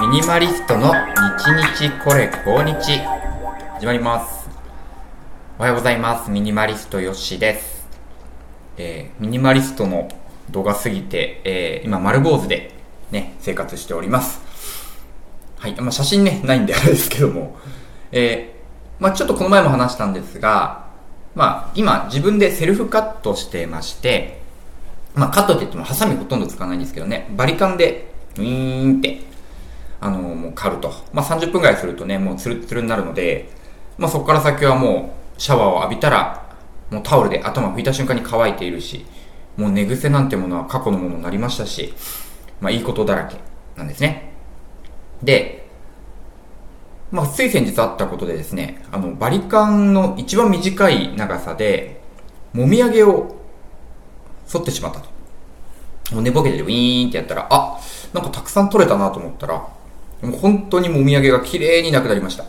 ミニマリストの日日これ今日。始まります。おはようございます。ミニマリストよしです、えーミニマリストの度が過ぎて、えー今丸坊主でね生活しております。はい、まあ、写真ねないんであれですけども。えーまあちょっとこの前も話したんですがまあ今自分でセルフカットしてましてまあ、カットって言ってもハサミほとんど使わないんですけどね、バリカンで、ウィーンって、あのもう刈ると。まあ、30分くらいするとね、もうツルツルになるので、まあ、そこから先はもう、シャワーを浴びたら、もうタオルで頭拭いた瞬間に乾いているし、もう寝癖なんてものは過去のものになりましたし、まあ、いいことだらけなんですね。で、まあ、つい先日あったことでですね、あの、バリカンの一番短い長さで、もみあげを反ってしまったと。もう寝ぼけてウィーンってやったら、あ、なんかたくさん取れたなと思ったら、もう本当にもみあげが綺麗になくなりました。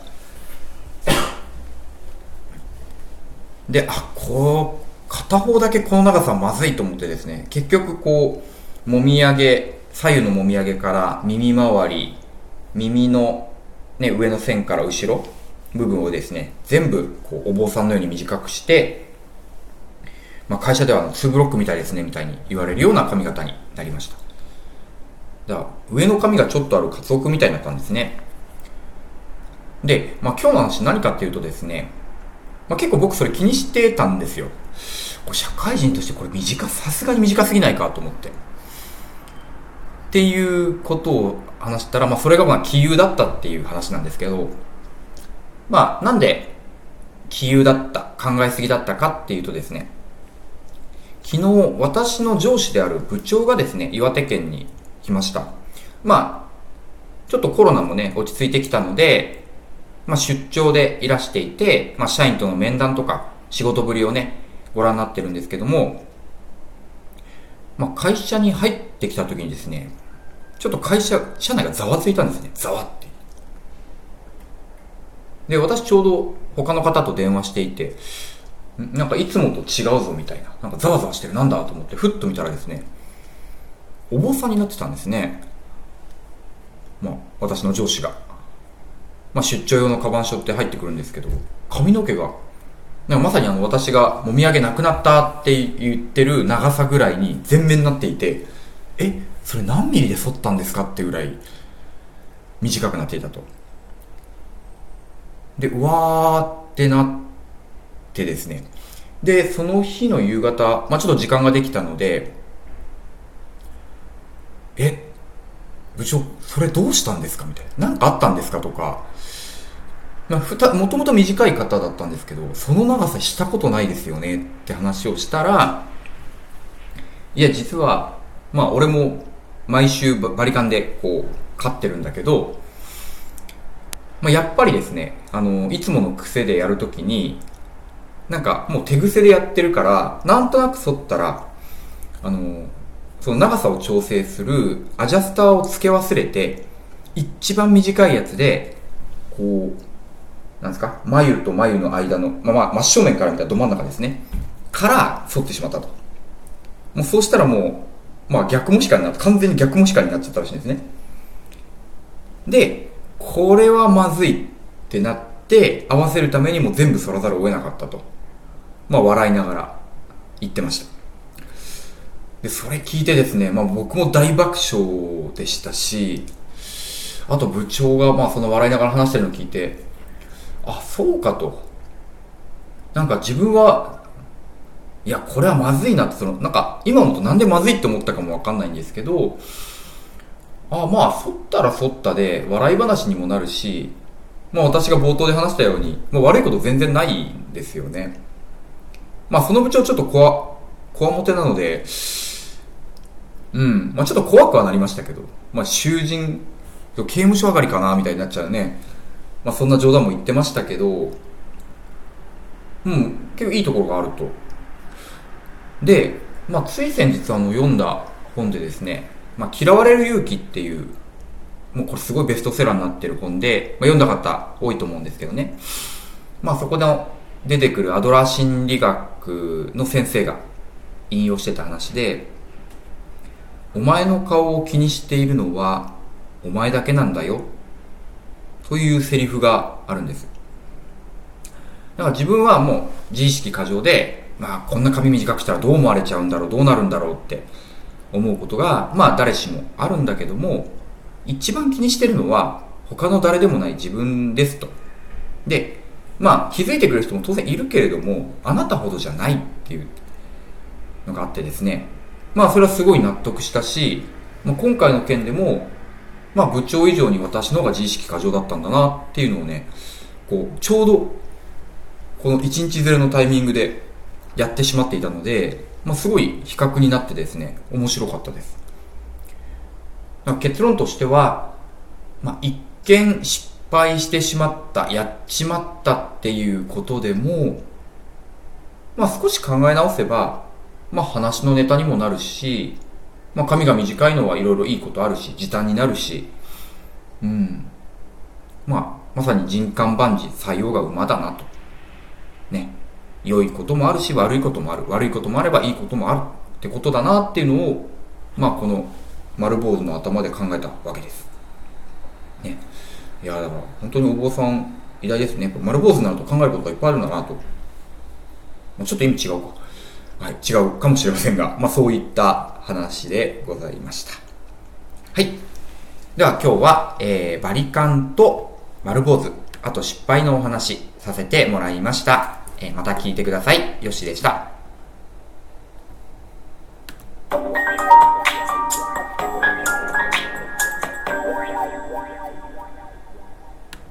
で、あ、こう、片方だけこの長さまずいと思ってですね、結局こう、もみあげ、左右のもみあげから耳周り、耳のね、上の線から後ろ部分をですね、全部こうお坊さんのように短くして、まあ、会社ではあの2ブロックみたいですねみたいに言われるような髪型になりましただから上の髪がちょっとあるカツオ君みたいになったんですね。で、まあ、今日の話何かっていうとですね、まあ、結構僕それ気にしてたんですよ。これ社会人としてこれ短さすがに短すぎないかと思って。っていうことを話したら、まあ、それがまあ杞憂だったっていう話なんですけどまあなんで杞憂だった考えすぎだったかっていうとですね昨日私の上司である部長がですね岩手県に来ました。まあちょっとコロナもね落ち着いてきたので、まあ、出張でいらしていて、まあ、社員との面談とか仕事ぶりをねご覧になってるんですけども、まあ、会社に入ってきた時にですねちょっと会社社内がざわついたんですね。ざわって。で私ちょうど他の方と電話していてなんかいつもと違うぞみたいな、なんかざわざわしてる。なんだと思って、ふっと見たらですね、お坊さんになってたんですね。まあ、私の上司が。まあ、出張用のカバン背負って入ってくるんですけど、髪の毛が、なんかまさにあの私がもみあげなくなったって言ってる長さぐらいに全面になっていて、え、それ何ミリで剃ったんですかってぐらい短くなっていたと。で、うわーってなってですね。で、その日の夕方、まあちょっと時間ができたので、え、部長、それどうしたんですか？みたいな。なんかあったんですか？とか、まあ、ふた、もともと短い方だったんですけど、その長さしたことないですよねって話をしたら、いや、実は、まあ俺も毎週バリカンでこう、飼ってるんだけど、まあ、やっぱりですね、あの、いつもの癖でやるときに、なんかもう手癖でやってるから、なんとなく反ったら、あの、その長さを調整するアジャスターを付け忘れて、一番短いやつで、こう、なんですか、眉と眉の間の、まあ、まあ真正面から見たらど真ん中ですね。から反ってしまったと。もうそうしたらもう、まあ逆もしかになって、完全に逆もしかになっちゃったらしいんですね。で、これはまずいってなって、合わせるためにも全部反らざるを得なかったと。まあ笑いながら言ってました。で、それ聞いてですね、まあ僕も大爆笑でしたし、あと部長がまあその笑いながら話してるのを聞いて、あ、そうかと。なんか自分は、いや、これはまずいなって、その、なんか今思うとなんでまずいって思ったかもわかんないんですけど、あまあ、反ったら反ったで、笑い話にもなるし、まあ私が冒頭で話したように、もう悪いこと全然ないんですよね。まあその部長ちょっとこわ、こわもてなので、うん、まあちょっと怖くはなりましたけど、まあ囚人、刑務所上がりかな、みたいになっちゃうね。まあそんな冗談も言ってましたけど、うん、結構いいところがあると。で、まあつい先日あの読んだ本でですね、まあ嫌われる勇気っていう、もうこれすごいベストセラーになってる本で、まあ、読んだ方多いと思うんですけどね。まあそこで出てくるアドラー心理学の先生が引用してた話で、お前の顔を気にしているのはお前だけなんだよ。というセリフがあるんです。だから自分はもう自意識過剰で、まあこんな髪短くしたらどう思われちゃうんだろう、どうなるんだろうって思うことが、まあ誰しもあるんだけども、一番気にしてるのは他の誰でもない自分ですと。で、まあ気づいてくれる人も当然いるけれども、あなたほどじゃないっていうのがあってですね。まあそれはすごい納得したし、まあ、今回の件でも、まあ部長以上に私の方が自意識過剰だったんだなっていうのをね、こう、ちょうど、この1日ずれのタイミングでやってしまっていたので、まあすごい比較になってですね、面白かったです。結論としては、まあ一見失敗してしまった、やっちまったっていうことでも、まあ少し考え直せば、まあ話のネタにもなるし、まあ髪が短いのはいろいろいいことあるし、時短になるし、うん。まあ、まさに人間万事採用が馬だなと。ね。良いこともあるし、悪いこともある。悪いこともあればいいこともあるってことだなっていうのを、まあこの丸坊主の頭で考えたわけです。ね。いや、だから本当にお坊さん偉大ですね。丸坊主になると考えることがいっぱいあるんだなと。まちょっと意味違うか。はい、違うかもしれませんが、まあそういった話でございました。はい。では今日は、えー、バリカンと丸坊主、あと失敗のお話させてもらいました。えー、また聞いてください。よしでした。